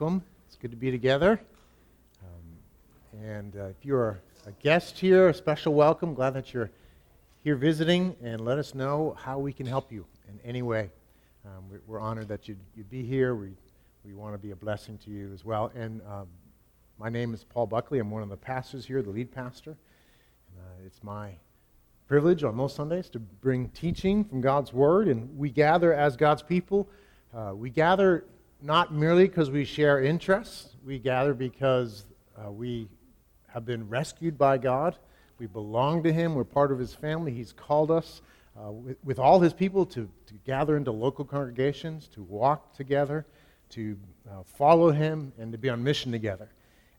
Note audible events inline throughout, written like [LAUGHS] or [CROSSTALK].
welcome. It's good to be together. Um, and uh, if you're a guest here, a special welcome. Glad that you're here visiting, and let us know how we can help you in any way. Um, we're, we're, honored that you'd, you'd, be here. We, we want to be a blessing to you as well. And um, my name is Paul Buckley. I'm one of the pastors here, the lead pastor. And, uh, it's my privilege on most Sundays to bring teaching from God's Word, and we gather as God's people. Uh, we gather not merely because we share interests, we gather because uh, we have been rescued by God. We belong to Him. We're part of His family. He's called us uh, with, with, all His people to, to gather into local congregations, to walk together, to uh, follow Him, and to be on mission together.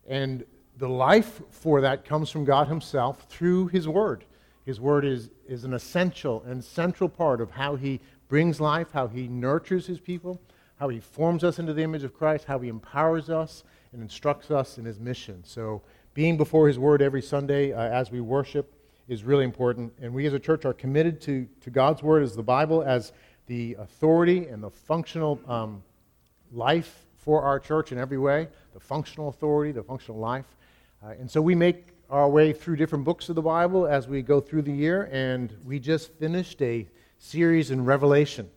And the life for that comes from God Himself through His Word. His Word is, is an essential and central part of how He brings life, how He nurtures His people how he forms us into the image of Christ, how he empowers us and instructs us in his mission. So, being before his word every Sunday uh, as we worship is really important. And we as a church are committed to, to God's word as the Bible, as the authority and the functional um, life for our church in every way the functional authority, the functional life. Uh, and so we make our way through different books of the Bible as we go through the year, and we just finished a series in Revelation.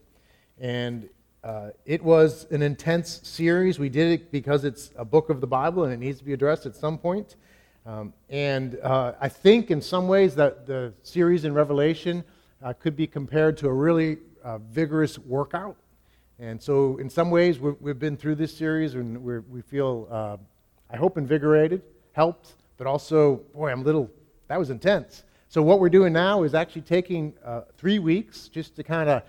And uh, it was an intense series. We did it because it's a book of the Bible and it needs to be addressed at some point. Um, and uh, I think in some ways that the series in Revelation uh, could be compared to a really uh, vigorous workout. And so, in some ways, we have been through this series and we feel, uh, I hope, invigorated, helped, but also, boy, I'm little, that was intense. So, what we're doing now is actually taking uh, three weeks just to kind of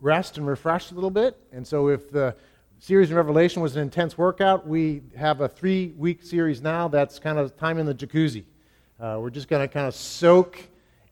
rest and refresh a little bit. And so, if the series in Revelation was an intense workout, we have a three week series now that's kind of time in the jacuzzi. Uh, we're just going to kind of soak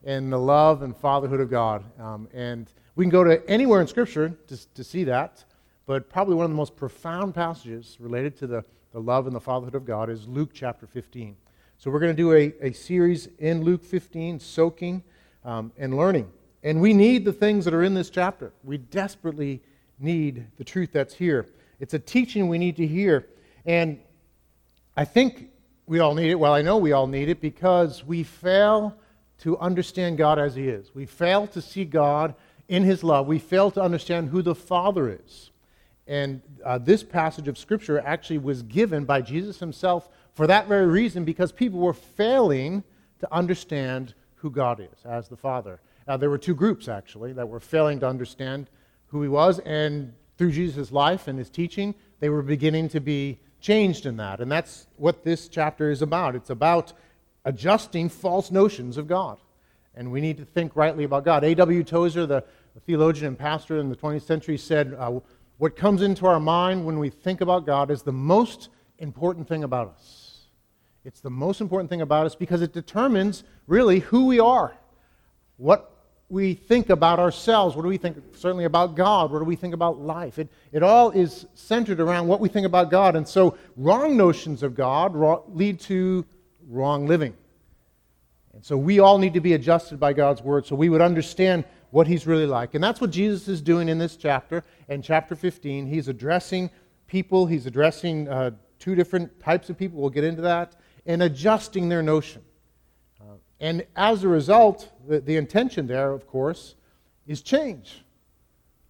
in the love and fatherhood of God. Um, and we can go to anywhere in Scripture to, to see that, but probably one of the most profound passages related to the, the love and the fatherhood of God is Luke chapter 15. So we're going to do a, a series in Luke 15, soaking um, and learning. And we need the things that are in this chapter. We desperately need the truth that's here. It's a teaching we need to hear. And I think we all need it. Well, I know we all need it because we fail to understand God as He is. We fail to see God in His love. We fail to understand who the Father is. And uh, this passage of Scripture actually was given by Jesus Himself for that very reason because people were failing to understand who God is as the Father. Uh, there were two groups, actually, that were failing to understand who he was, and through Jesus' life and his teaching, they were beginning to be changed in that. And that's what this chapter is about. It's about adjusting false notions of God. And we need to think rightly about God. A.W. Tozer, the, the, theologian and pastor in the 20th century, said, uh, What comes into our mind when we think about God is the most important thing about us. It's the most important thing about us because it determines really who we are, what we think about ourselves? What do we think, certainly about God? What do we think about life? It, it all is centered around what we think about God. And so, wrong notions of God lead to wrong living. And so, we all need to be adjusted by God's word so we would understand what He's really like. And that's what Jesus is doing in this chapter. In chapter 15, He's addressing people, He's addressing uh, two different types of people. We'll get into that, and adjusting their notion. And as a result, the, the intention there, of course, is change.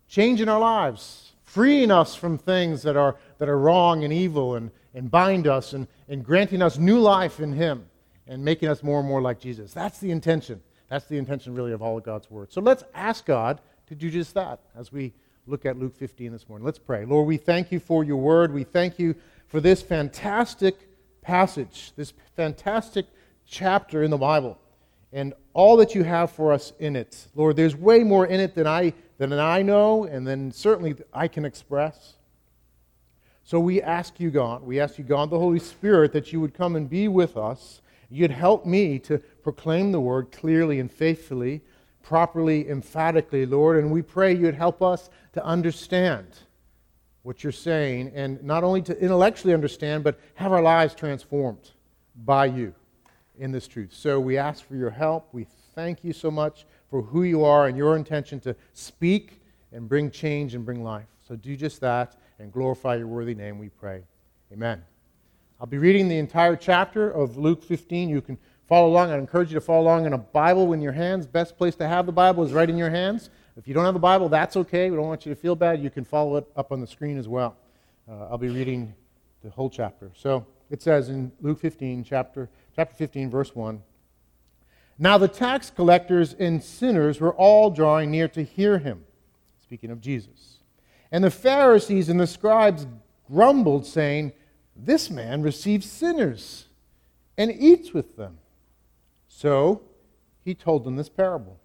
Change in our lives, freeing us from things that are, that are wrong and evil and, and bind us and, and granting us new life in Him and making us more and more like Jesus. That's the intention. That's the intention, really, of all of God's Word. So let's ask God to do just that as we look at Luke 15 this morning. Let's pray. Lord, we thank you for your Word. We thank you for this fantastic passage, this fantastic chapter in the Bible and all that you have for us in it. Lord, there's way more in it than I, than I know and then certainly I can express. So we ask you, God, we ask you, God, the Holy Spirit, that you would come and be with us. You'd help me to proclaim the word clearly and faithfully, properly, emphatically, Lord. And we pray you'd help us to understand what you're saying, and not only to intellectually understand, but have our lives transformed by you in this truth. So we ask for your help. We thank you so much for who you are and your intention to speak and bring change and bring life. So do just that and glorify your worthy name, we pray. Amen. I'll be reading the entire chapter of Luke 15. You can follow along. I'd encourage you to follow along in a Bible in your hands. Best place to have the Bible is right in your hands. If you don't have a Bible, that's okay. We don't want you to feel bad. You can follow it up on the screen as well. Uh, I'll be reading the whole chapter. So it says in Luke 15, chapter, chapter 15, verse 1 Now the tax collectors and sinners were all drawing near to hear him, speaking of Jesus. And the Pharisees and the scribes grumbled, saying, This man receives sinners and eats with them. So he told them this parable.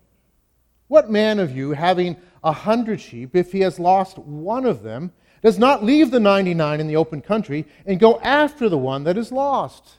What man of you, having a hundred sheep, if he has lost one of them, does not leave the 99 in the open country and go after the one that is lost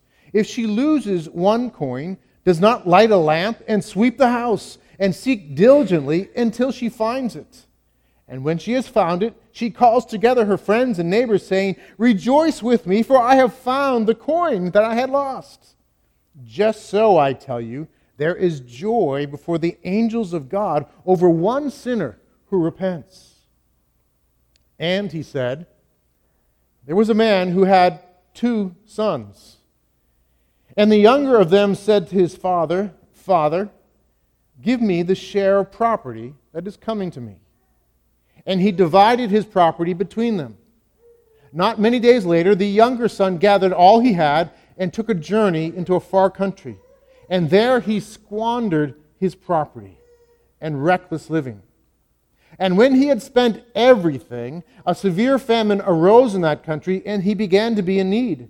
if she loses one coin, does not light a lamp and sweep the house and seek diligently until she finds it? And when she has found it, she calls together her friends and neighbors, saying, Rejoice with me, for I have found the coin that I had lost. Just so, I tell you, there is joy before the angels of God over one sinner who repents. And he said, There was a man who had two sons. And the younger of them said to his father, Father, give me the share of property that is coming to me. And he divided his property between them. Not many days later, the younger son gathered all he had and took a journey into a far country and there he squandered his property and reckless living. And when he had spent everything, a severe famine arose in that country, and he began to be in need.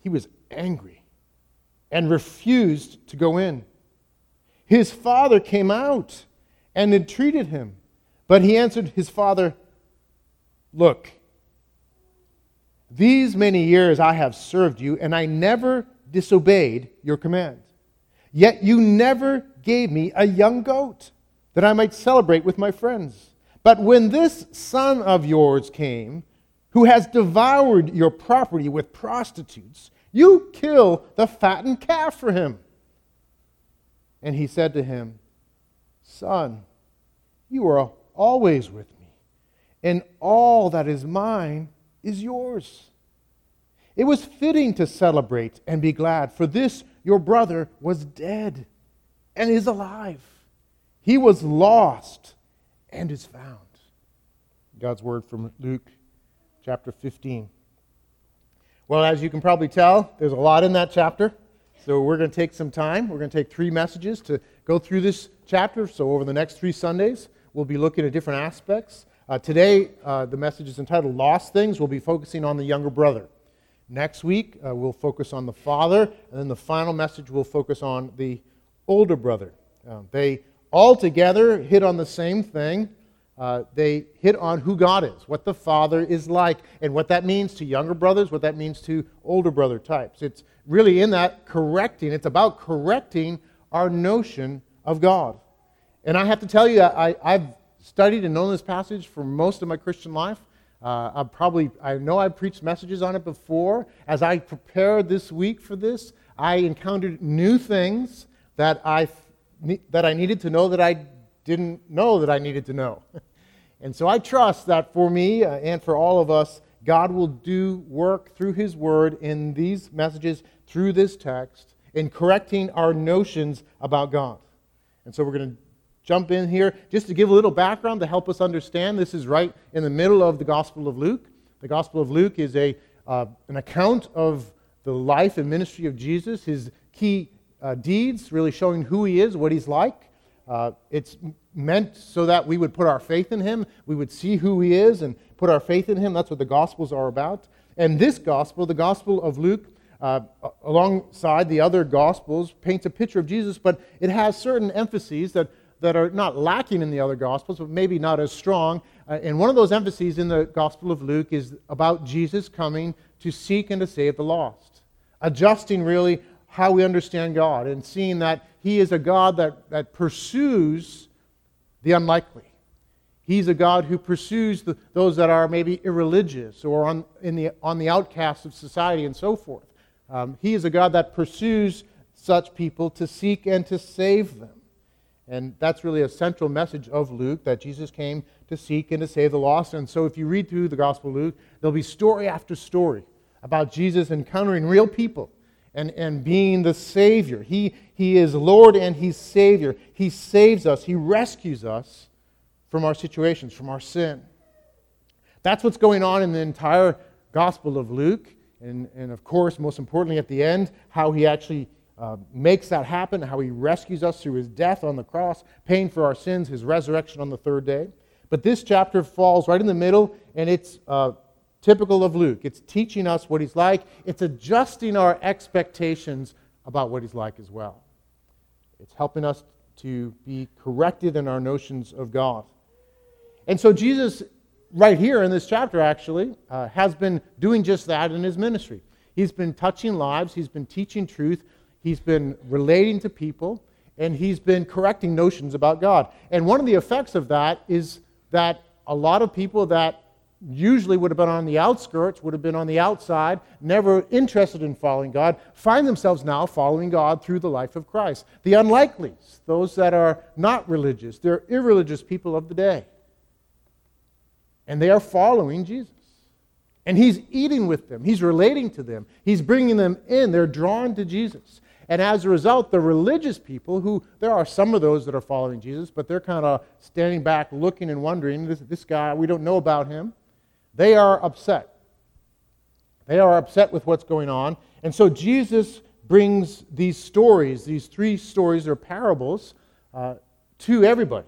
he was angry and refused to go in. His father came out and entreated him. But he answered his father, Look, these many years I have served you, and I never disobeyed your command. Yet you never gave me a young goat that I might celebrate with my friends. But when this son of yours came, who has devoured your property with prostitutes, you kill the fattened calf for him. And he said to him, Son, you are always with me and all that is mine is yours. It was fitting to celebrate and be glad, for this your brother was dead and is alive. He was lost and is found. God's word from Luke chapter 15. Well, as you can probably tell, there's a lot in that chapter. So we're going to take some time. We're going to take three messages to go through this chapter. So over the next three Sundays, we'll be looking at different aspects. Uh, today, uh, the message is entitled Lost Things. We'll be focusing on the younger brother. Next week, uh, we'll focus on the father. And then the final message we'll focus on the older brother. Uh, they all together hit on the same thing. Uh, they hit on who God is, what the Father is like, and what that means to younger brothers, what that means to older brother types. It's really in that correcting, it's about correcting our notion of God. And I have to tell you, I, I've studied and known this passage for most of my Christian life. Uh, I probably, I know I've preached messages on it before. As I prepared this week for this, I encountered new things that I, that I needed to know that I didn't know that I needed to know. [LAUGHS] And so I trust that for me uh, and for all of us, God will do work through His Word in these messages, through this text, in correcting our notions about God. And so we're going to jump in here just to give a little background to help us understand. This is right in the middle of the Gospel of Luke. The Gospel of Luke is a, uh, an account of the life and ministry of Jesus, his key uh, deeds, really showing who he is, what he's like. Uh, it's meant so that we would put our faith in him, we would see who he is and put our faith in him. That's what the Gospels are about. And this Gospel, the Gospel of Luke, uh, alongside the other Gospels, paints a picture of Jesus, but it has certain emphases that, that are not lacking in the other Gospels, but maybe not as strong. Uh, and one of those emphases in the Gospel of Luke is about Jesus coming to seek and to save the lost, adjusting really how we understand God and seeing that He is a God that, that pursues the unlikely. He's a God who pursues the, those that are maybe irreligious or on, in the, on the outcasts of society and so forth. Um, he is a God that pursues such people to seek and to save them. And that's really a central message of Luke that Jesus came to seek and to save the lost. And so if you read through the Gospel of Luke, there'll be story after story about Jesus encountering real people and, and being the Savior. He, he is Lord and He's Savior. He saves us, He rescues us from our situations, from our sin. That's what's going on in the entire Gospel of Luke. And, and of course, most importantly, at the end, how He actually uh, makes that happen, how He rescues us through His death on the cross, paying for our sins, His resurrection on the third day. But this chapter falls right in the middle, and it's uh, typical of Luke. It's teaching us what he's like, it's adjusting our expectations about what he's like as well. It's helping us to be corrected in our notions of God. And so, Jesus, right here in this chapter, actually, uh, has been doing just that in his ministry. He's been touching lives, he's been teaching truth, he's been relating to people, and he's been correcting notions about God. And one of the effects of that is that a lot of people that usually would have been on the outskirts, would have been on the outside, never interested in following God, find themselves now following God through the life of Christ. The unlikelies, those that are not religious, they're irreligious people of the day. And they are following Jesus. And he's eating with them, he's relating to them, he's bringing them in. They're drawn to Jesus. And as a result, the religious people, who there are some of those that are following Jesus, but they're kind of standing back looking and wondering, this, this guy, we don't know about him. They are upset. They are upset with what's going on. And so Jesus brings these stories, these three stories or parables, uh, to everybody,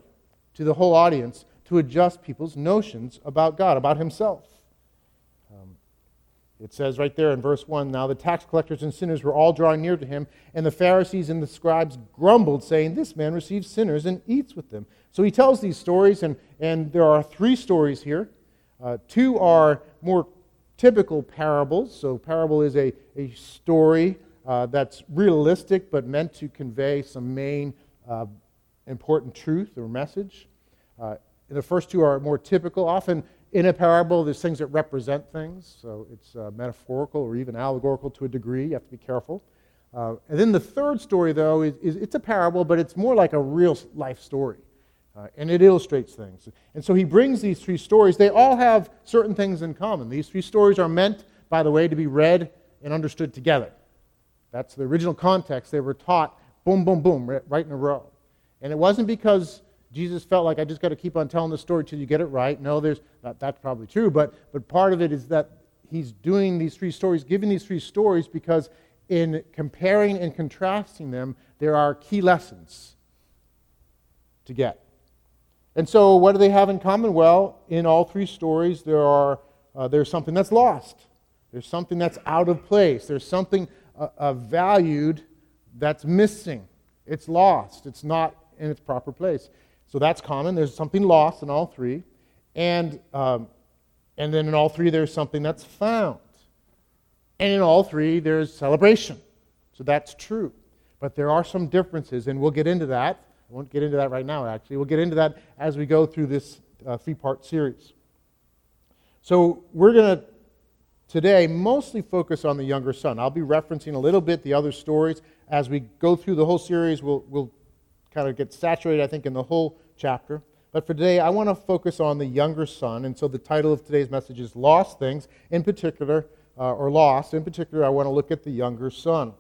to the whole audience, to adjust people's notions about God, about Himself. Um, it says right there in verse 1 Now the tax collectors and sinners were all drawing near to him, and the Pharisees and the scribes grumbled, saying, This man receives sinners and eats with them. So he tells these stories, and, and there are three stories here. Uh, two are more typical parables. So, parable is a, a story uh, that's realistic but meant to convey some main uh, important truth or message. Uh, the first two are more typical. Often in a parable, there's things that represent things. So, it's uh, metaphorical or even allegorical to a degree. You have to be careful. Uh, and then the third story, though, is, is it's a parable, but it's more like a real life story. Uh, and it illustrates things. And so he brings these three stories. They all have certain things in common. These three stories are meant by the way, to be read and understood together. That's the original context. They were taught boom, boom, boom, right in a row. And it wasn't because Jesus felt like I just got to keep on telling the story till you get it right. No, there's that, that's probably true, but but part of it is that he's doing these three stories, giving these three stories because in comparing and contrasting them, there are key lessons to get. And so, what do they have in common? Well, in all three stories, there are uh, there's something that's lost. There's something that's out of place. There's something uh, uh, valued that's missing. It's lost. It's not in its proper place. So that's common. There's something lost in all three. And, um, and then in all three, there's something that's found. And in all three, there's celebration. So that's true. But there are some differences, and we'll get into that. I won't get into that right now, actually. We'll get into that as we go through this uh, three part series. So we're going to today mostly focus on the younger son. I'll be referencing a little bit the other stories. As we go through the whole series, we'll, we'll kind of get saturated, I think, in the whole chapter. But for today, I want to focus on the younger son. And so the title of today's message is Lost Things, in particular, uh, or Lost. In particular, I want to look at the younger son.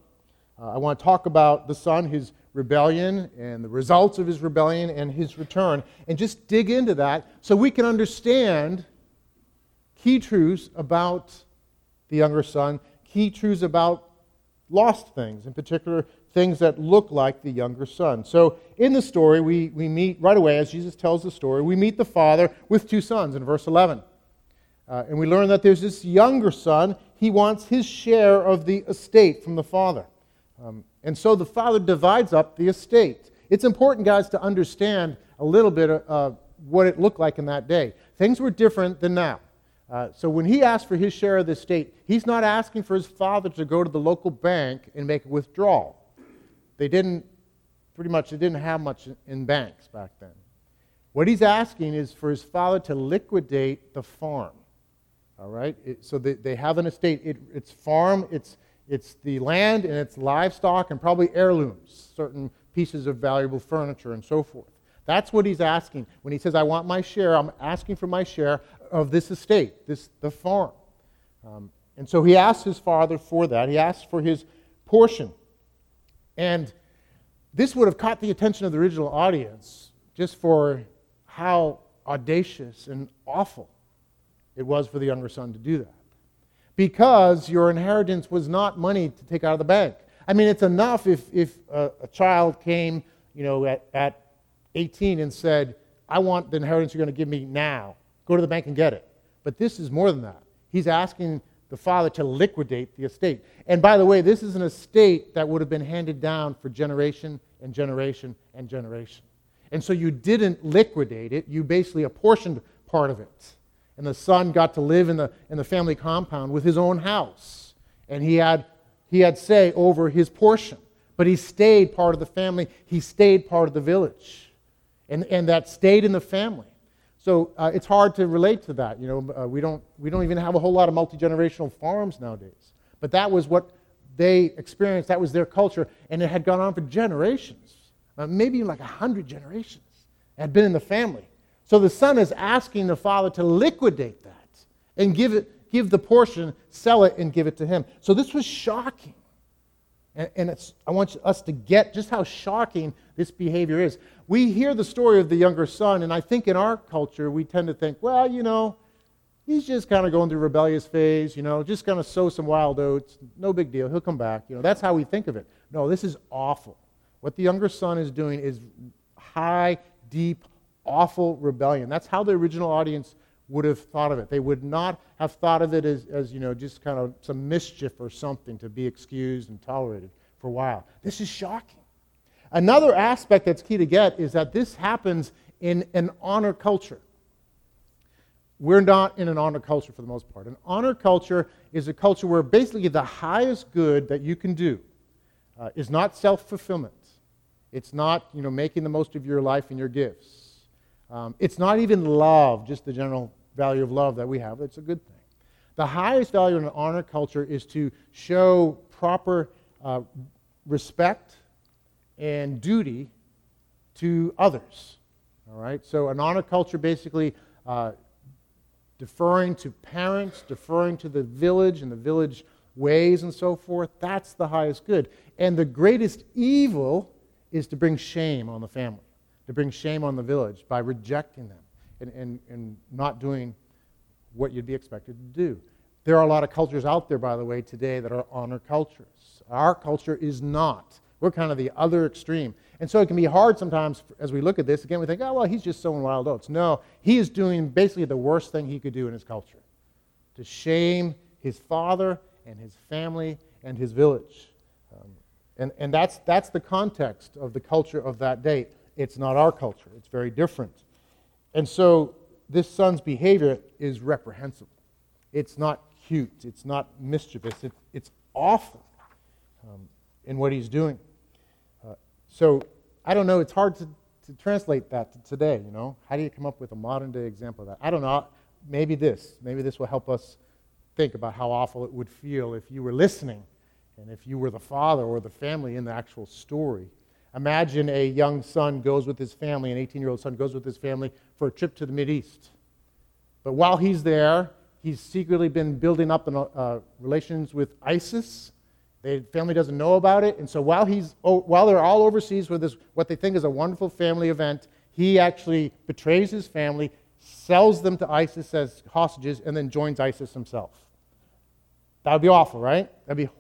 Uh, I want to talk about the son, his rebellion, and the results of his rebellion and his return, and just dig into that so we can understand key truths about the younger son, key truths about lost things, in particular, things that look like the younger son. So, in the story, we, we meet right away, as Jesus tells the story, we meet the father with two sons in verse 11. Uh, and we learn that there's this younger son. He wants his share of the estate from the father. Um, and so the father divides up the estate. It's important, guys, to understand a little bit of uh, what it looked like in that day. Things were different than now. Uh, so when he asked for his share of the estate, he's not asking for his father to go to the local bank and make a withdrawal. They didn't, pretty much, they didn't have much in banks back then. What he's asking is for his father to liquidate the farm. All right? It, so they, they have an estate. It, it's farm, it's, it's the land, and it's livestock, and probably heirlooms, certain pieces of valuable furniture, and so forth. That's what he's asking. When he says, I want my share, I'm asking for my share of this estate, this, the farm. Um, and so he asks his father for that. He asks for his portion. And this would have caught the attention of the original audience just for how audacious and awful it was for the younger son to do that. Because your inheritance was not money to take out of the bank. I mean, it's enough if, if a, a child came, you know, at, at 18 and said, I want the inheritance you're going to give me now. Go to the bank and get it. But this is more than that. He's asking the father to liquidate the estate. And by the way, this is an estate that would have been handed down for generation and generation and generation. And so you didn't liquidate it, you basically apportioned part of it. And the son got to live in the, in the family compound with his own house. And he had, he had say over his portion. But he stayed part of the family, he stayed part of the village. And, and that stayed in the family. So uh, it's hard to relate to that. You know, uh, we, don't, we don't even have a whole lot of multi generational farms nowadays. But that was what they experienced. That was their culture, and it had gone on for generations, uh, maybe like a hundred generations. Had been in the family. So the son is asking the father to liquidate that and give it, give the portion, sell it, and give it to him. So this was shocking. And, and I want us to get just how shocking this behavior is. We hear the story of the younger son, and I think in our culture we tend to think, well, you know, he's just kind of going through a rebellious phase, you know, just going to sow some wild oats. No big deal. He'll come back. You know, that's how we think of it. No, this is awful. What the younger son is doing is high, deep, awful rebellion. That's how the original audience would have thought of it. They would not have thought of it as, as you know, just kind of some mischief or something to be excused and tolerated for a while. This is shocking. Another aspect that's key to get is that this happens in an honor culture. We're not in an honor culture for the most part. An honor culture is a culture where basically the highest good that you can do uh, is not self fulfillment. It's not you know, making the most of your life and your gifts. Um, it's not even love, just the general value of love that we have. It's a good thing. The highest value in an honor culture is to show proper uh, respect and duty to others. All right? So, an honor culture basically uh, deferring to parents, deferring to the village and the village ways and so forth. That's the highest good. And the greatest evil is to bring shame on the family, to bring shame on the village by rejecting them and, and, and not doing what you'd be expected to do. There are a lot of cultures out there, by the way, today that are honor cultures. Our culture is not. We're kind of the other extreme. And so it can be hard sometimes as we look at this. Again, we think, oh, well, he's just sowing wild oats. No, he is doing basically the worst thing he could do in his culture to shame his father and his family and his village. Um, and and that's, that's the context of the culture of that day. It's not our culture, it's very different. And so this son's behavior is reprehensible. It's not cute, it's not mischievous, it, it's awful um, in what he's doing. Uh, so I don't know, it's hard to, to translate that to today, you know? How do you come up with a modern day example of that? I don't know. Maybe this. Maybe this will help us think about how awful it would feel if you were listening and if you were the father or the family in the actual story. Imagine a young son goes with his family, an 18 year old son goes with his family for a trip to the East. But while he's there, he's secretly been building up an, uh, relations with ISIS. The family doesn't know about it. And so while, he's, oh, while they're all overseas with this, what they think is a wonderful family event, he actually betrays his family, sells them to ISIS as hostages, and then joins ISIS himself. That would be awful, right? That'd be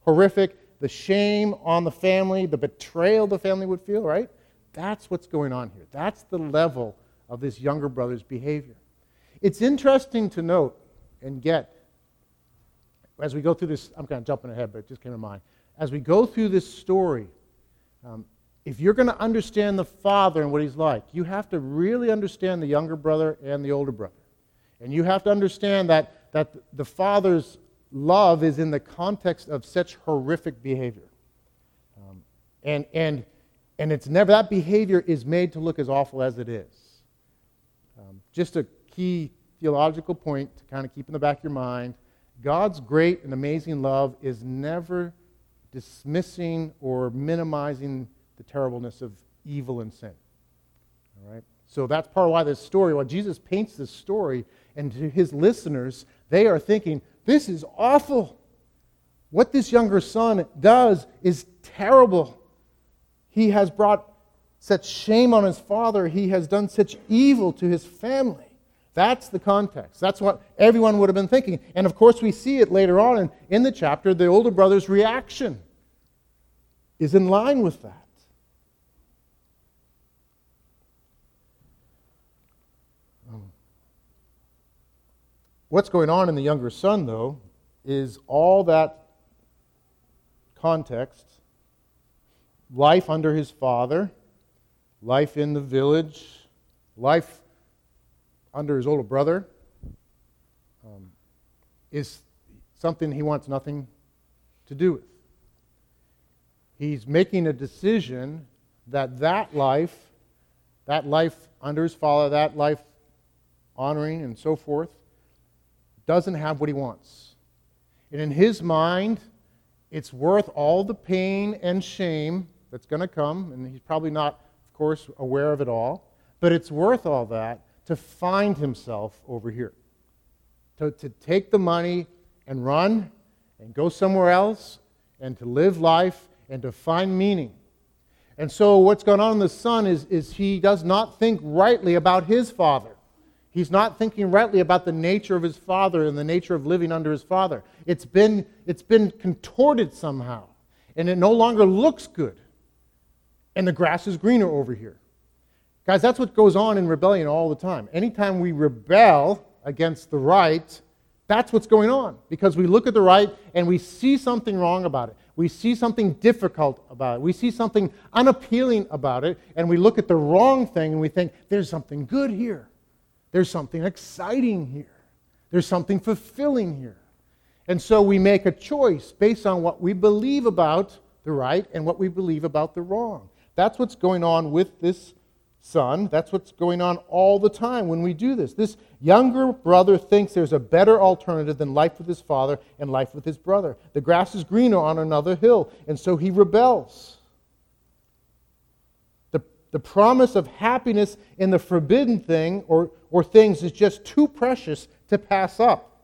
horrific. The shame on the family, the betrayal the family would feel, right? That's what's going on here. That's the level of this younger brother's behavior. It's interesting to note and get as we go through this. I'm kind of jumping ahead, but it just came to mind. As we go through this story, um, if you're going to understand the father and what he's like, you have to really understand the younger brother and the older brother. And you have to understand that, that the father's love is in the context of such horrific behavior. Um, and, and, and it's never, that behavior is made to look as awful as it is. Um, just a key theological point to kind of keep in the back of your mind God's great and amazing love is never dismissing or minimizing the terribleness of evil and sin. All right? So that's part of why this story, why Jesus paints this story, and to his listeners, they are thinking, this is awful. What this younger son does is terrible. He has brought such shame on his father, he has done such evil to his family. That's the context. That's what everyone would have been thinking. And of course, we see it later on in, in the chapter. The older brother's reaction is in line with that. What's going on in the younger son, though, is all that context life under his father, life in the village, life under his older brother um, is something he wants nothing to do with. He's making a decision that that life, that life under his father, that life honoring and so forth, doesn't have what he wants. And in his mind, it's worth all the pain and shame that's going to come, and he's probably not, of course, aware of it all, but it's worth all that to find himself over here. To, to take the money and run and go somewhere else and to live life and to find meaning. And so, what's going on in the son is, is he does not think rightly about his father. He's not thinking rightly about the nature of his father and the nature of living under his father. It's been, it's been contorted somehow, and it no longer looks good. And the grass is greener over here. Guys, that's what goes on in rebellion all the time. Anytime we rebel against the right, that's what's going on because we look at the right and we see something wrong about it. We see something difficult about it. We see something unappealing about it, and we look at the wrong thing and we think, there's something good here. There's something exciting here. There's something fulfilling here. And so we make a choice based on what we believe about the right and what we believe about the wrong. That's what's going on with this son. That's what's going on all the time when we do this. This younger brother thinks there's a better alternative than life with his father and life with his brother. The grass is greener on another hill, and so he rebels. The promise of happiness in the forbidden thing or, or things is just too precious to pass up.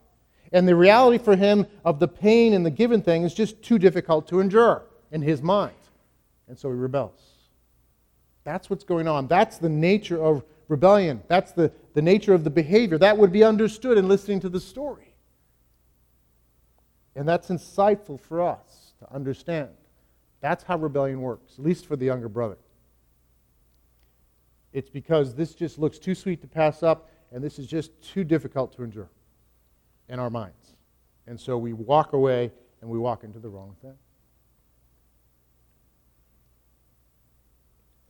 And the reality for him of the pain in the given thing is just too difficult to endure in his mind. And so he rebels. That's what's going on. That's the nature of rebellion. That's the, the nature of the behavior. That would be understood in listening to the story. And that's insightful for us to understand. That's how rebellion works, at least for the younger brother. It's because this just looks too sweet to pass up, and this is just too difficult to endure in our minds. And so we walk away and we walk into the wrong thing.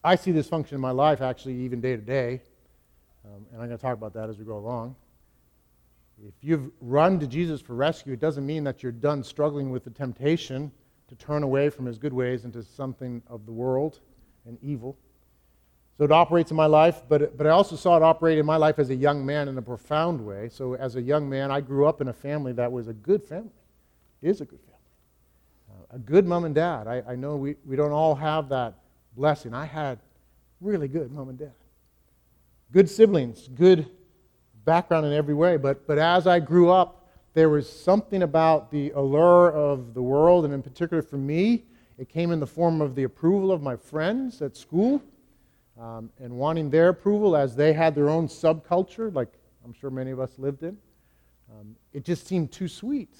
I see this function in my life actually even day to day, um, and I'm going to talk about that as we go along. If you've run to Jesus for rescue, it doesn't mean that you're done struggling with the temptation to turn away from his good ways into something of the world and evil. So it operates in my life, but, but I also saw it operate in my life as a young man in a profound way. So as a young man, I grew up in a family that was a good family, is a good family. Uh, a good mom and dad. I, I know we, we don't all have that blessing. I had really good mom and dad. Good siblings, good background in every way. But, but as I grew up, there was something about the allure of the world, and in particular for me, it came in the form of the approval of my friends at school um, and wanting their approval as they had their own subculture, like I'm sure many of us lived in. Um, it just seemed too sweet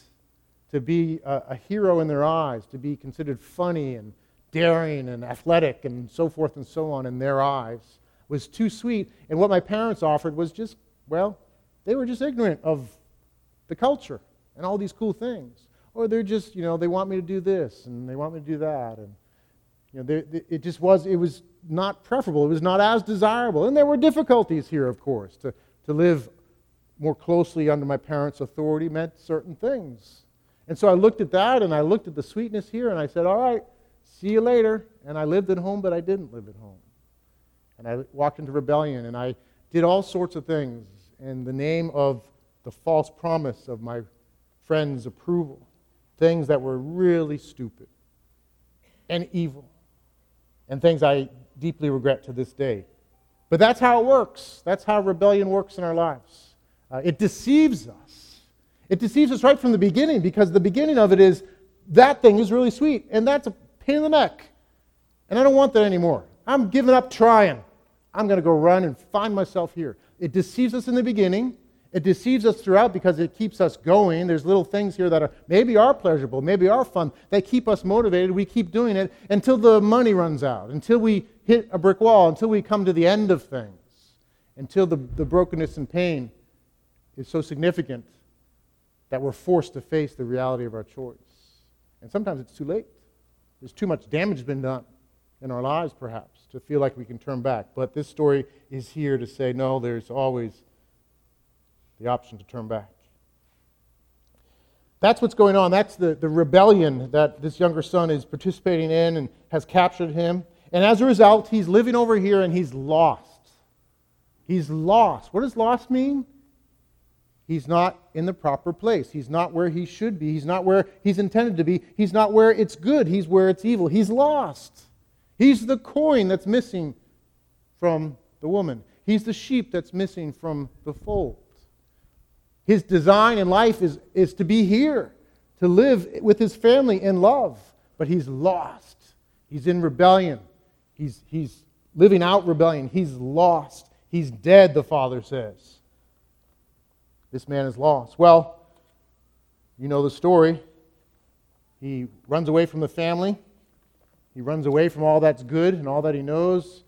to be a, a, hero in their eyes, to be considered funny and daring and athletic and so forth and so on in their eyes was too sweet. And what my parents offered was just, well, they were just ignorant of the culture and all these cool things. Or they're just, you know, they want me to do this and they want me to do that. And, you know, it just was, it was not preferable. It was not as desirable. And there were difficulties here, of course. To, to live more closely under my parents' authority meant certain things. And so I looked at that and I looked at the sweetness here and I said, all right, see you later. And I lived at home, but I didn't live at home. And I walked into rebellion and I did all sorts of things in the name of the false promise of my friends' approval. Things that were really stupid and evil and things I deeply regret to this day. But that's how it works. That's how rebellion works in our lives. Uh, it deceives us. It deceives us right from the beginning because the beginning of it is that thing is really sweet and that's a pain in the neck. And I don't want that anymore. I'm giving up trying. I'm going to go run and find myself here. It deceives us in the beginning it deceives us throughout because it keeps us going. There's little things here that are maybe are pleasurable, maybe are fun. They keep us motivated. We keep doing it until the money runs out, until we hit a brick wall, until we come to the end of things, until the, the brokenness and pain is so significant that we're forced to face the reality of our choice. And sometimes it's too late. There's too much damage been done in our lives, perhaps, to feel like we can turn back. But this story is here to say, no, there's always the option to turn back. That's what's going on. That's the, the rebellion that this younger son is participating in and has captured him. And as a result, he's living over here and he's lost. He's lost. What does lost mean? He's not in the proper place. He's not where he should be. He's not where he's intended to be. He's not where it's good. He's where it's evil. He's lost. He's the coin that's missing from the woman. He's the sheep that's missing from the fold. His design in life is, is to be here, to live with his family in love. But he's lost. He's in rebellion. He's, he's living out rebellion. He's lost. He's dead, the father says. This man is lost. Well, you know the story. He runs away from the family. He runs away from all that's good and all that he knows.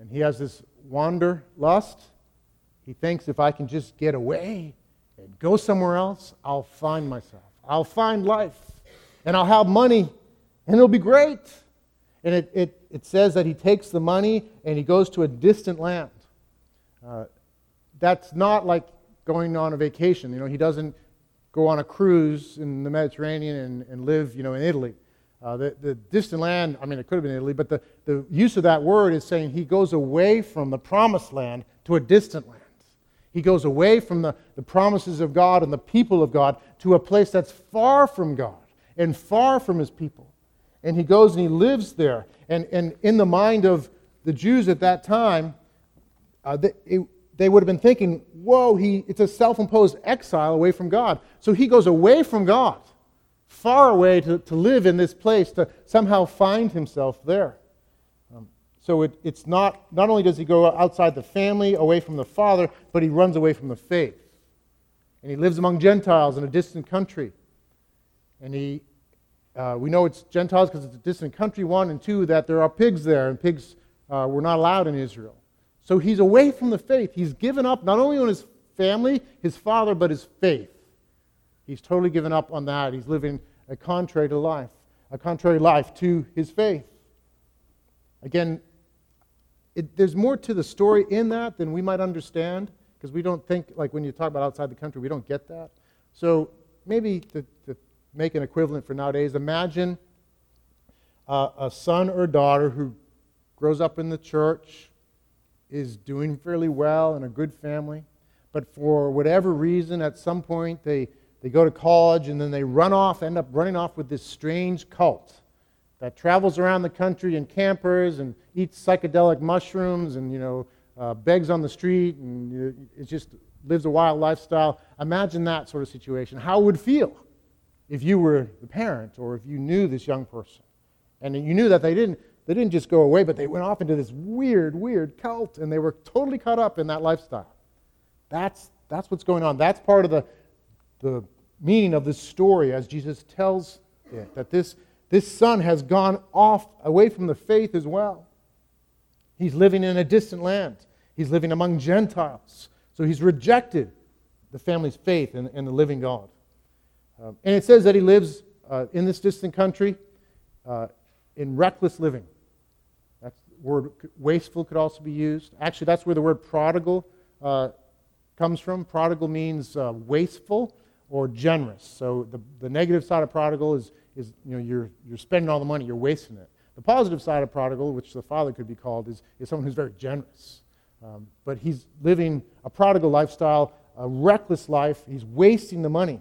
And he has this wander lust. He thinks if I can just get away, go somewhere else, I'll find myself. I'll find life. And I'll have money, and it'll be great. And it, it, it says that he takes the money and he goes to a distant land. Uh, that's not like going on a vacation. You know, he doesn't go on a cruise in the Mediterranean and, and live, you know, in Italy. Uh, the, the distant land, I mean, it could have been Italy, but the, the use of that word is saying he goes away from the promised land to a distant land. He goes away from the, the promises of God and the people of God to a place that's far from God and far from his people. And he goes and he lives there. And, and in the mind of the Jews at that time, uh, they, it, they would have been thinking, whoa, he, it's a self imposed exile away from God. So he goes away from God, far away to, to live in this place, to somehow find himself there. So it, it's not, not only does he go outside the family, away from the Father, but he runs away from the faith. And he lives among Gentiles in a distant country. And he, uh, we know it's Gentiles because it's a distant country, one, and two, that there are pigs there, and pigs uh, were not allowed in Israel. So he's away from the faith. He's given up not only on his family, his father, but his faith. He's totally given up on that. He's living a contrary to life, a contrary life to his faith. Again, it, there's more to the story in that than we might understand because we don't think, like when you talk about outside the country, we don't get that. So maybe to, to make an equivalent for nowadays, imagine uh, a son or daughter who grows up in the church, is doing fairly well in a good family, but for whatever reason, at some point, they, they go to college and then they run off, end up running off with this strange cult that travels around the country in campers and eats psychedelic mushrooms and, you know, uh, begs on the street and it just lives a wild lifestyle. Imagine that sort of situation. How it would feel if you were the parent or if you knew this young person and you knew that they didn't they didn't just go away, but they went off into this weird, weird cult, and they were totally caught up in that lifestyle. That's, that's what's going on. That's part of the, the meaning of this story as Jesus tells it, that this, this son has gone off away from the faith as well. He's living in a distant land, he's living among Gentiles. So he's rejected the family's faith in the living God. Um, and it says that he lives uh, in this distant country uh, in reckless living That word wasteful could also be used. Actually, that's where the word prodigal uh, comes from. Prodigal means uh, wasteful or generous. So the, the negative side of prodigal is, is you know, you're, you're spending all the money, you're wasting it. The positive side of prodigal, which the father could be called, is, is someone who's very generous. Um, but he's living a prodigal lifestyle, a reckless life. He's wasting the money.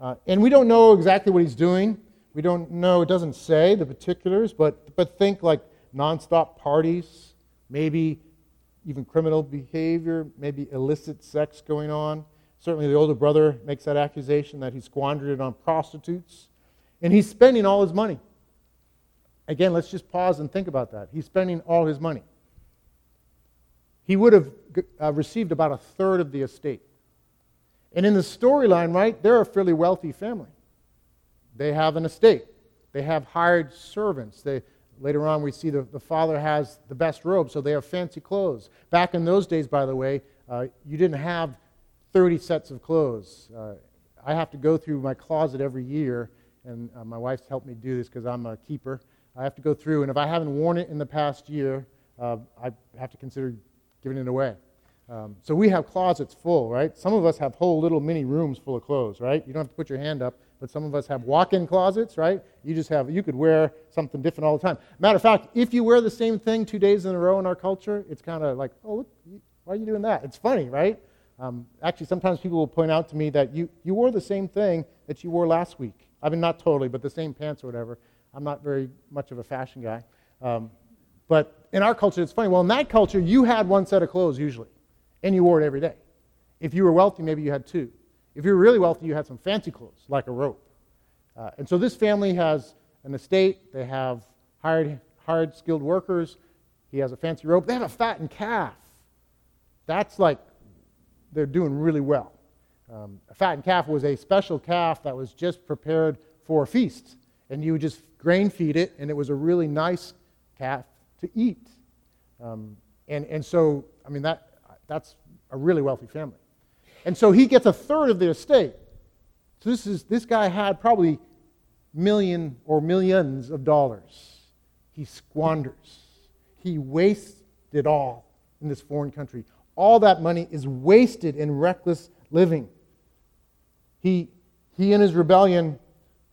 Uh, and we don't know exactly what he's doing. We don't know, it doesn't say the particulars, but, but think like nonstop parties, maybe even criminal behavior, maybe illicit sex going on. Certainly, the older brother makes that accusation that he squandered it on prostitutes. And he's spending all his money. Again, let's just pause and think about that. He's spending all his money. He would have uh, received about a third of the estate. And in the storyline, right, they're a fairly wealthy family. They have an estate, they have hired servants, they, Later on, we see the, the father has the best robe, so they have fancy clothes. Back in those days, by the way, uh, you didn't have 30 sets of clothes. Uh, I have to go through my closet every year, and uh, my wife's helped me do this because I'm a keeper. I have to go through, and if I haven't worn it in the past year, uh, I have to consider giving it away. Um, so we have closets full, right? Some of us have whole little mini rooms full of clothes, right? You don't have to put your hand up but some of us have walk-in closets, right? You just have you could wear something different all the time. Matter of fact, if you wear the same thing two days in a row in our culture, it's kind of like, oh, look, why are you doing that? It's funny, right? Um, actually, sometimes people will point out to me that you, you wore the same thing that you wore last week. I mean, not totally, but the same pants or whatever. I'm not very much of a fashion guy. Um, but in our culture, it's funny. Well, in that culture, you had one set of clothes usually, and you wore it every day. If you were wealthy, maybe you had two. If you were really wealthy, you had some fancy clothes, like a robe. Uh, and so this family has an estate. They have hired, hired skilled workers. He has a fancy robe. They have a fattened calf. That's like they're doing really well. Um, a fattened calf was a special calf that was just prepared for a feast. And you would just grain feed it, and it was a really nice calf to eat. Um, and, and so, I mean, that, that's a really wealthy family. And so he gets a third of the estate. So this, is, this guy had probably million or millions of dollars. He squanders. He wastes it all in this foreign country. All that money is wasted in reckless living. He, he in his rebellion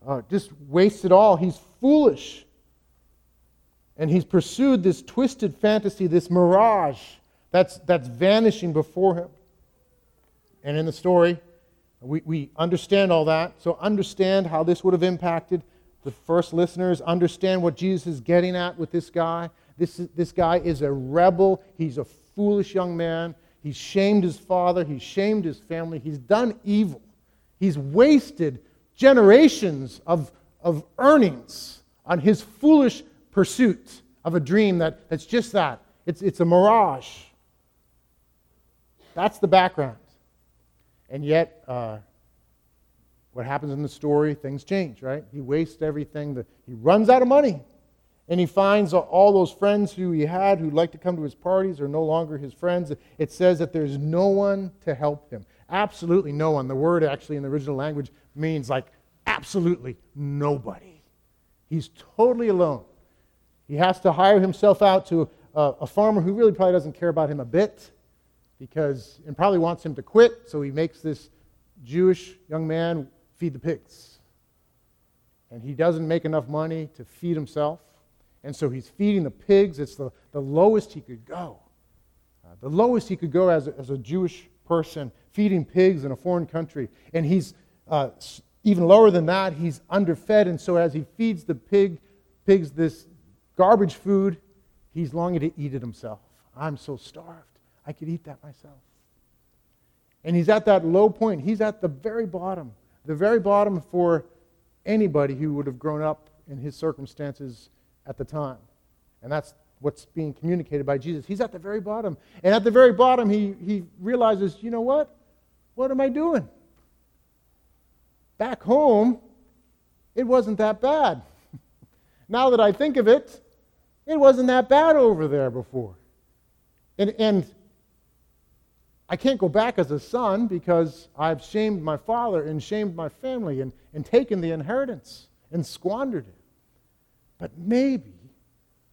uh, just wastes it all. He's foolish. And he's pursued this twisted fantasy, this mirage that's, that's vanishing before him. And in the story, we, we understand all that. So, understand how this would have impacted the first listeners, understand what Jesus is getting at with this guy. This, this guy is a rebel. He's a foolish young man. He's shamed his father. He's shamed his family. He's done evil. He's wasted generations of, of earnings on his foolish pursuit of a dream that, that's just that it's, it's a mirage. That's the background. And yet, uh, what happens in the story, things change, right? He wastes everything. He runs out of money. And he finds all those friends who he had who'd like to come to his parties are no longer his friends. It says that there's no one to help him. Absolutely no one. The word actually in the original language means like absolutely nobody. He's totally alone. He has to hire himself out to a, a farmer who really probably doesn't care about him a bit because and probably wants him to quit, so he makes this Jewish young man feed the pigs. And he doesn't make enough money to feed himself. And so he's feeding the pigs. It's the, the lowest he could go. Uh, the lowest he could go as a, as a Jewish person, feeding pigs in a foreign country. And he's uh, even lower than that, he's underfed. And so as he feeds the pig, pigs this garbage food, he's longing to eat it himself. I'm so starved. I could eat that myself. And he's at that low point. He's at the very bottom, the very bottom for anybody who would have grown up in his circumstances at the time. And that's what's being communicated by Jesus. He's at the very bottom. And at the very bottom, he, he realizes, you know what? What am I doing? Back home, it wasn't that bad. [LAUGHS] now that I think of it, it wasn't that bad over there before. And, and I can't go back as a son because I've shamed my father and shamed my family and, and taken the inheritance and squandered it. But maybe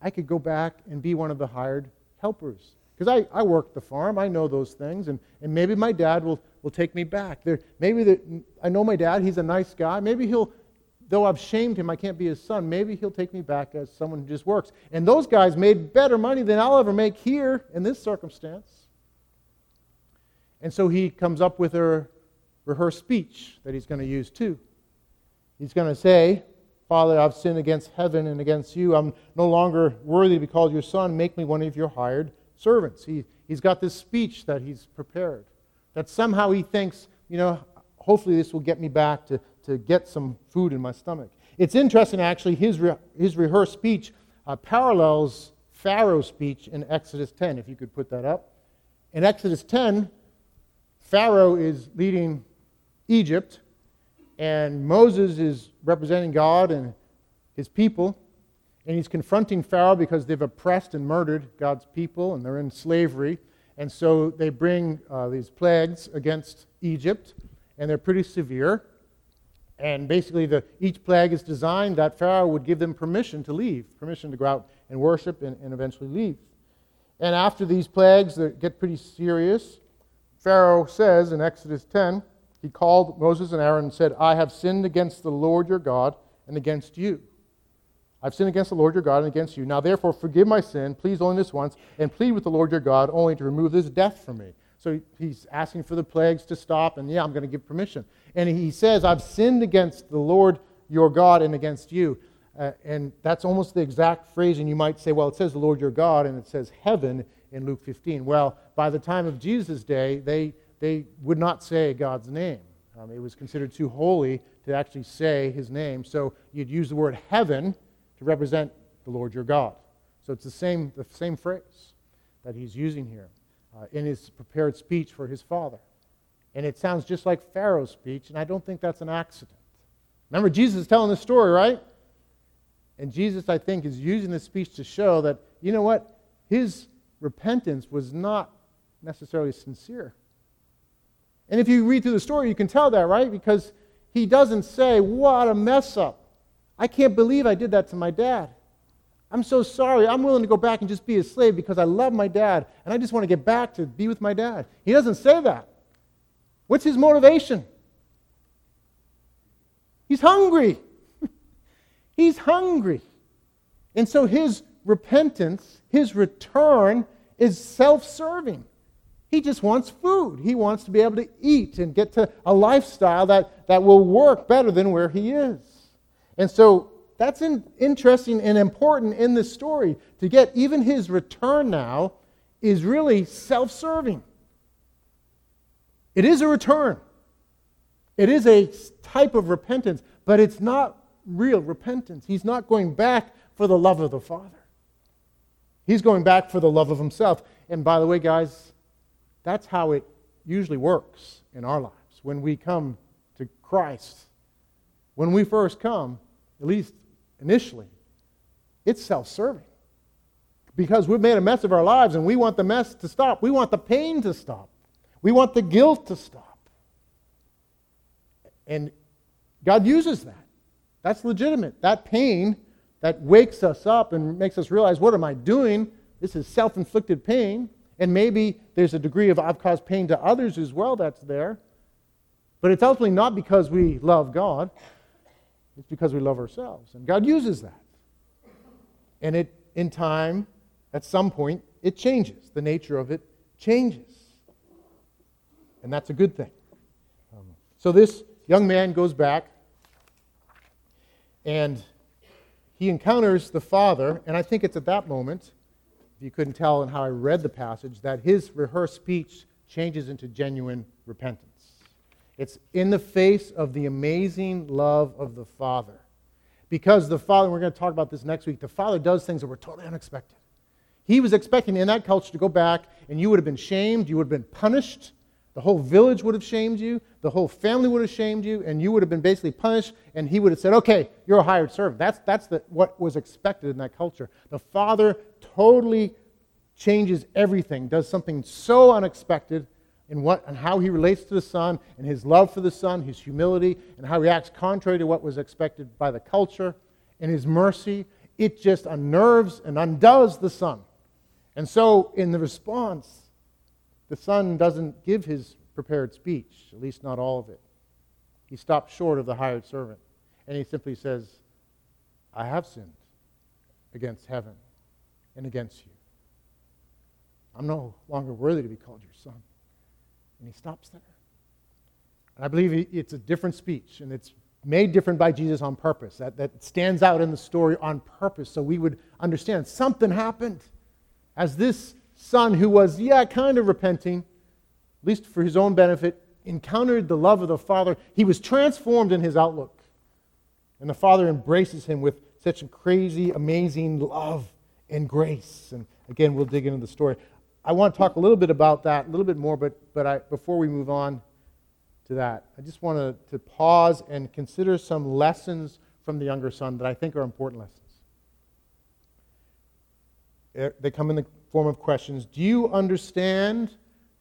I could go back and be one of the hired helpers. Because I, I work the farm, I know those things, and, and maybe my dad will, will take me back. There, maybe I know my dad, he's a nice guy. Maybe he'll, though I've shamed him, I can't be his son, maybe he'll take me back as someone who just works. And those guys made better money than I'll ever make here in this circumstance. And so he comes up with a rehearsed speech that he's going to use too. He's going to say, Father, I've sinned against heaven and against you. I'm no longer worthy to be called your son. Make me one of your hired servants. He, he's got this speech that he's prepared. That somehow he thinks, you know, hopefully this will get me back to, to get some food in my stomach. It's interesting, actually, his, re, his rehearsed speech uh, parallels Pharaoh's speech in Exodus 10, if you could put that up. In Exodus 10, Pharaoh is leading Egypt, and Moses is representing God and his people. And he's confronting Pharaoh because they've oppressed and murdered God's people and they're in slavery. And so they bring uh, these plagues against Egypt, and they're pretty severe. And basically, the, each plague is designed that Pharaoh would give them permission to leave, permission to go out and worship and, and eventually leave. And after these plagues that get pretty serious, Pharaoh says in Exodus 10, he called Moses and Aaron and said, I have sinned against the Lord your God and against you. I've sinned against the Lord your God and against you. Now, therefore, forgive my sin, please only this once, and plead with the Lord your God only to remove this death from me. So he's asking for the plagues to stop, and yeah, I'm going to give permission. And he says, I've sinned against the Lord your God and against you. Uh, and that's almost the exact phrase, and you might say, well, it says the Lord your God, and it says heaven in Luke 15. Well, by the time of Jesus' day, they, they would not say God's name. Um, it was considered too holy to actually say his name. So you'd use the word heaven to represent the Lord your God. So it's the same, the same phrase that he's using here uh, in his prepared speech for his father. And it sounds just like Pharaoh's speech, and I don't think that's an accident. Remember, Jesus is telling this story, right? And Jesus, I think, is using this speech to show that, you know what? His repentance was not necessarily sincere. And if you read through the story, you can tell that, right? Because he doesn't say, What a mess up. I can't believe I did that to my dad. I'm so sorry. I'm willing to go back and just be a slave because I love my dad and I just want to get back to be with my dad. He doesn't say that. What's his motivation? He's hungry. [LAUGHS] He's hungry. And so his repentance, his return, is self serving. He just wants food. He wants to be able to eat and get to a lifestyle that, that will work better than where he is. And so that's in, interesting and important in this story. To get even his return now is really self serving. It is a return, it is a type of repentance, but it's not real repentance. He's not going back for the love of the Father, he's going back for the love of himself. And by the way, guys, that's how it usually works in our lives when we come to Christ. When we first come, at least initially, it's self serving. Because we've made a mess of our lives and we want the mess to stop. We want the pain to stop. We want the guilt to stop. And God uses that. That's legitimate. That pain that wakes us up and makes us realize, what am I doing? This is self inflicted pain. And maybe there's a degree of I've caused pain to others as well that's there. But it's ultimately not because we love God, it's because we love ourselves. And God uses that. And it, in time, at some point, it changes. The nature of it changes. And that's a good thing. Um, so this young man goes back and he encounters the father, and I think it's at that moment, if you couldn't tell in how I read the passage, that his rehearsed speech changes into genuine repentance. It's in the face of the amazing love of the Father. Because the Father, we're going to talk about this next week, the Father does things that were totally unexpected. He was expecting in that culture to go back and you would have been shamed, you would have been punished, the whole village would have shamed you, the whole family would have shamed you, and you would have been basically punished, and he would have said, Okay, you're a hired servant. That's, that's the, what was expected in that culture. The Father totally changes everything, does something so unexpected in what and how he relates to the Son, and his love for the Son, his humility, and how he acts contrary to what was expected by the culture, and his mercy. It just unnerves and undoes the Son. And so, in the response, the son doesn't give his prepared speech, at least not all of it. He stops short of the hired servant. And he simply says, I have sinned against heaven and against you. I'm no longer worthy to be called your son. And he stops there. And I believe it's a different speech, and it's made different by Jesus on purpose. That, that stands out in the story on purpose so we would understand something happened. As this son who was, yeah, kind of repenting, at least for his own benefit, encountered the love of the Father. He was transformed in his outlook. And the Father embraces him with such crazy, amazing love and grace. And again, we'll dig into the story. I want to talk a little bit about that, a little bit more, but, but I, before we move on to that, I just want to, to pause and consider some lessons from the younger son that I think are important lessons. They come in the form of questions. Do you understand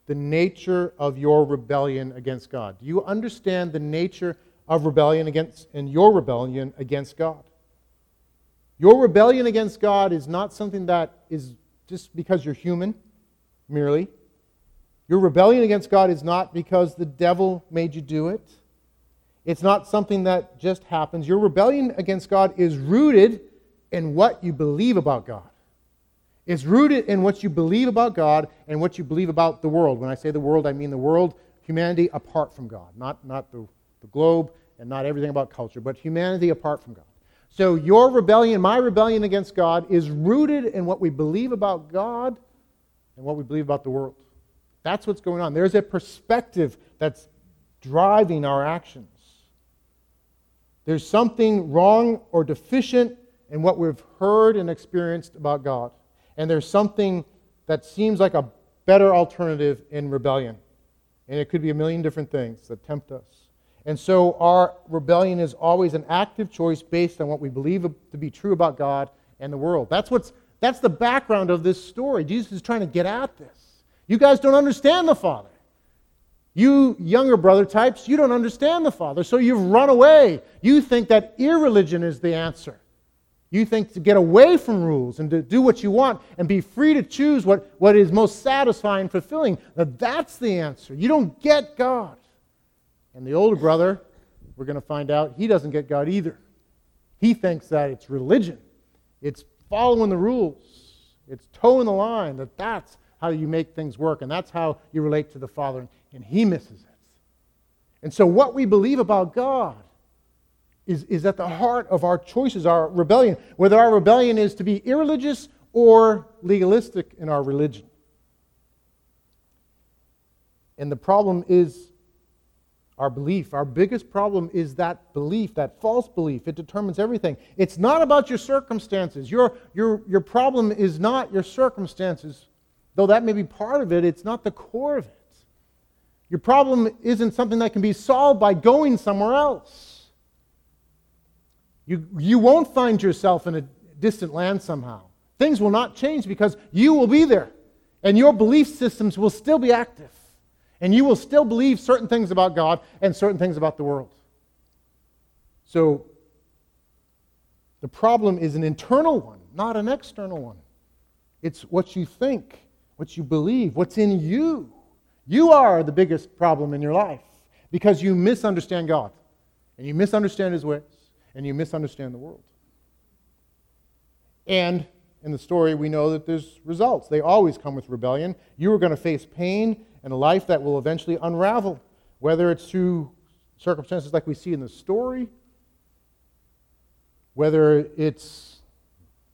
the nature of your rebellion against God? Do you understand the nature of rebellion against and your rebellion against God? Your rebellion against God is not something that is just because you're human, merely. Your rebellion against God is not because the devil made you do it. It's not something that just happens. Your rebellion against God is rooted in what you believe about God. It's rooted in what you believe about God and what you believe about the world. When I say the world, I mean the world, humanity apart from God, not, not the, the globe and not everything about culture, but humanity apart from God. So your rebellion, my rebellion against God, is rooted in what we believe about God and what we believe about the world. That's what's going on. There's a perspective that's driving our actions. There's something wrong or deficient in what we've heard and experienced about God and there's something that seems like a better alternative in rebellion. And it could be a million different things that tempt us. And so our rebellion is always an active choice based on what we believe to be true about God and the world. That's, what's, that's the background of this story. Jesus is trying to get at this. You guys don't understand the Father. You younger brother types, you don't understand the Father, so you've run away. You think that irreligion is the answer. You think to get away from rules and to do what you want and be free to choose what, what is most satisfying, and fulfilling. Now, that's the answer. You don't get God. And the older brother, we're going to find out, he doesn't get God either. He thinks that it's religion, it's following the rules, it's toeing the line, that that's how you make things work, and that's how you relate to the Father, and he misses it. And so, what we believe about God is, is at the heart of our choices, our rebellion, whether our rebellion is to be irreligious or legalistic in our religion. And the problem is our belief. Our biggest problem is that belief, that false belief. It determines everything. It's not about your circumstances. Your, your, your problem is not your circumstances, though that may be part of it, it's not the core of it. Your problem isn't something that can be solved by going somewhere else. You, you won't find yourself in a distant land somehow. Things will not change because you will be there, and your belief systems will still be active, and you will still believe certain things about God and certain things about the world. So, the problem is an internal one, not an external one. It's what you think, what you believe, what's in you. You are the biggest problem in your life because you misunderstand God and you misunderstand His ways and you misunderstand the world. And in the story, we know that there's results. They always come with rebellion. You are going to face pain and a life that will eventually unravel, whether it's through circumstances like we see in the story, whether it's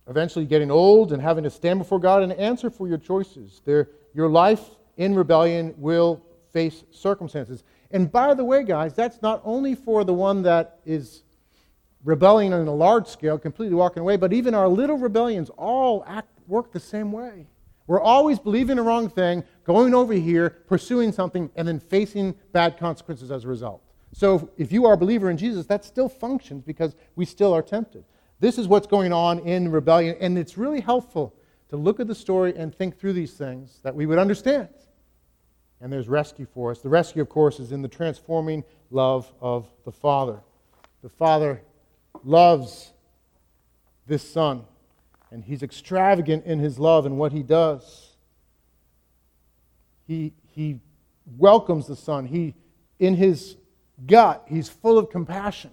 eventually getting old and having to stand before God and answer for your choices. Your life in rebellion will face circumstances. And by the way, guys, that's not only for the one that is rebelling on a large scale, completely walking away, but even our little rebellions all act, work the same way. We're always believing the wrong thing, going over here, pursuing something, and then facing bad consequences as a result. So if you are a believer in Jesus, that still functions because we still are tempted. This is what's going on in rebellion, and it's really helpful to look at the story and think through these things that we would understand and there's rescue for us. The rescue, of course, is in the transforming love of the Father. The Father loves this Son, and He's extravagant in His love and what He does. He, he welcomes the Son. He, in His gut, He's full of compassion.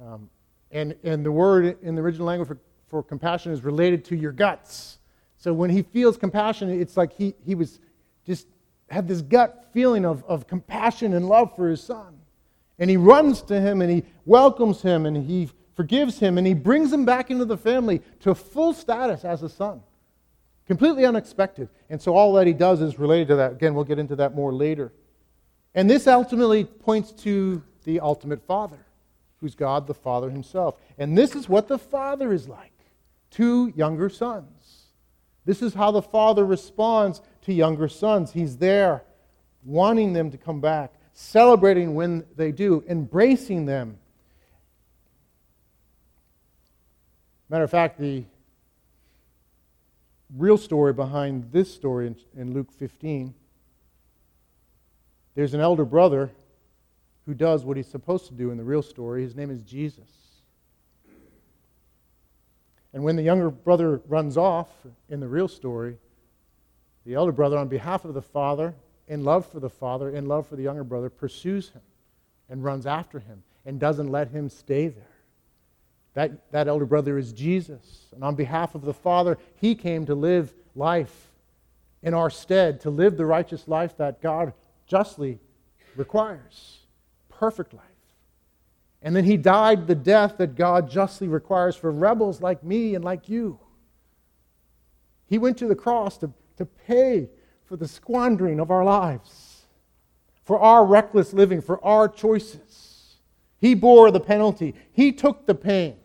Um, and, and the word in the original language for, for compassion is related to your guts. So when He feels compassion, it's like He, he was just had this gut feeling of, of compassion and love for his son. And he runs to him and he welcomes him and he forgives him and he brings him back into the family to full status as a son. Completely unexpected. And so all that he does is related to that. Again, we'll get into that more later. And this ultimately points to the ultimate Father, who's God the Father himself. And this is what the Father is like to younger sons. This is how the Father responds to younger sons. He's there wanting them to come back, celebrating when they do, embracing them. Matter of fact, the real story behind this story in, in Luke 15 there's an elder brother who does what he's supposed to do in the real story. His name is Jesus. And when the younger brother runs off in the real story, the elder brother, on behalf of the father, in love for the father, in love for the younger brother, pursues him and runs after him and doesn't let him stay there. That, that elder brother is Jesus. And on behalf of the Father, he came to live life in our stead, to live the righteous life that God justly requires perfect life. And then he died the death that God justly requires for rebels like me and like you. He went to the cross to to pay for the squandering of our lives, for our reckless living, for our choices. He bore the penalty, He took the pain.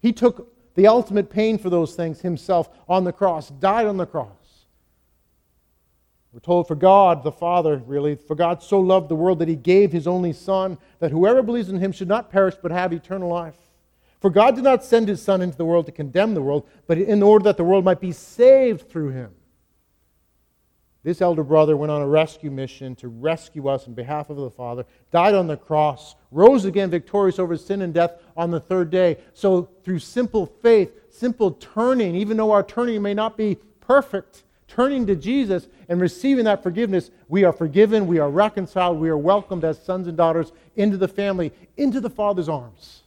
He took the ultimate pain for those things himself on the cross, died on the cross. We're told, for God the Father, really, for God so loved the world that he gave his only Son, that whoever believes in him should not perish but have eternal life. For God did not send his Son into the world to condemn the world, but in order that the world might be saved through him. This elder brother went on a rescue mission to rescue us on behalf of the Father, died on the cross, rose again victorious over sin and death on the third day. So, through simple faith, simple turning, even though our turning may not be perfect, turning to Jesus and receiving that forgiveness, we are forgiven, we are reconciled, we are welcomed as sons and daughters into the family, into the Father's arms.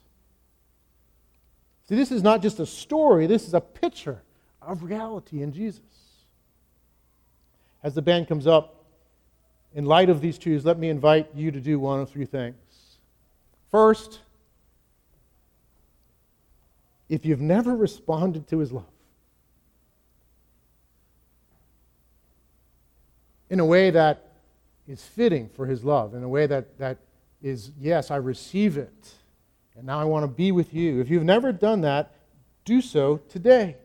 See, this is not just a story, this is a picture of reality in Jesus as the band comes up, in light of these truths, let me invite you to do one of three things. First, if you've never responded to his love in a way that is fitting for his love, in a way that, that is, yes, I receive it, and now I want to be with you. If you've never done that, do so today.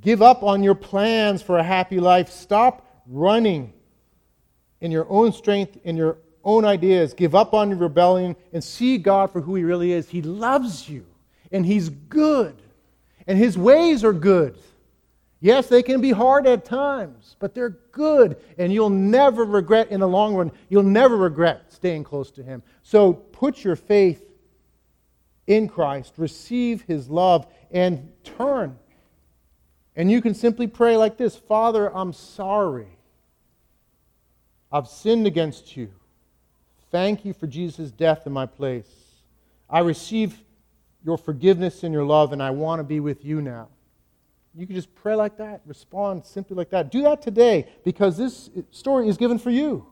Give up on your plans for a happy life. Stop running in your own strength, in your own ideas. Give up on your rebellion and see God for who He really is. He loves you, and He's good, and His ways are good. Yes, they can be hard at times, but they're good, and you'll never regret in the long run. You'll never regret staying close to Him. So put your faith in Christ, receive His love, and turn. And you can simply pray like this Father, I'm sorry. I've sinned against you. Thank you for Jesus' death in my place. I receive your forgiveness and your love, and I want to be with you now. You can just pray like that, respond simply like that. Do that today because this story is given for you.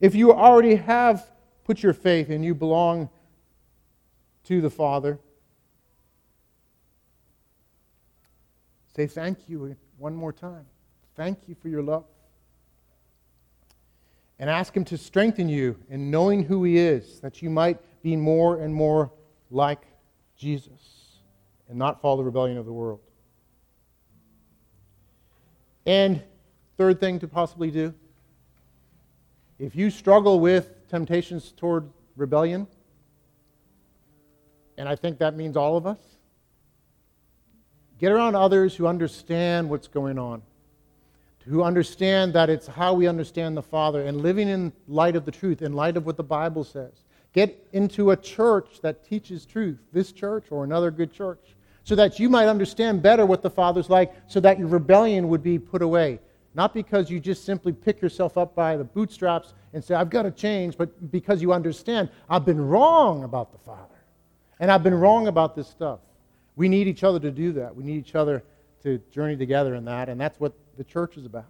If you already have put your faith and you belong to the Father, say thank you one more time. Thank you for your love. And ask Him to strengthen you in knowing who He is, that you might be more and more like Jesus and not follow the rebellion of the world. And third thing to possibly do if you struggle with temptations toward rebellion, and I think that means all of us, get around others who understand what's going on, who understand that it's how we understand the Father, and living in light of the truth, in light of what the Bible says. Get into a church that teaches truth, this church or another good church so that you might understand better what the Father's like, so that your rebellion would be put away. Not because you just simply pick yourself up by the bootstraps and say, I've got to change, but because you understand, I've been wrong about the Father. And I've been wrong about this stuff. We need each other to do that. We need each other to journey together in that, and that's what the church is about.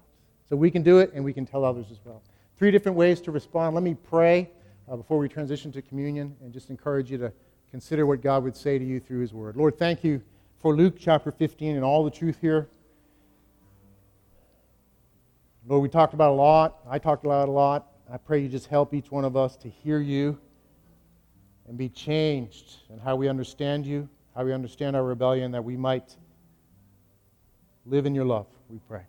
So we can do it, and we can tell others as well. Three different ways to respond. Let me pray uh, before we transition to communion and just encourage you to consider what God would say to you through His Word. Lord, thank you for Luke chapter 15 and all the truth here. Lord, we talked about a lot. I talked about a lot. I pray you just help each one of us to hear you and be changed in how we understand you, how we understand our rebellion, that we might live in your love, we pray.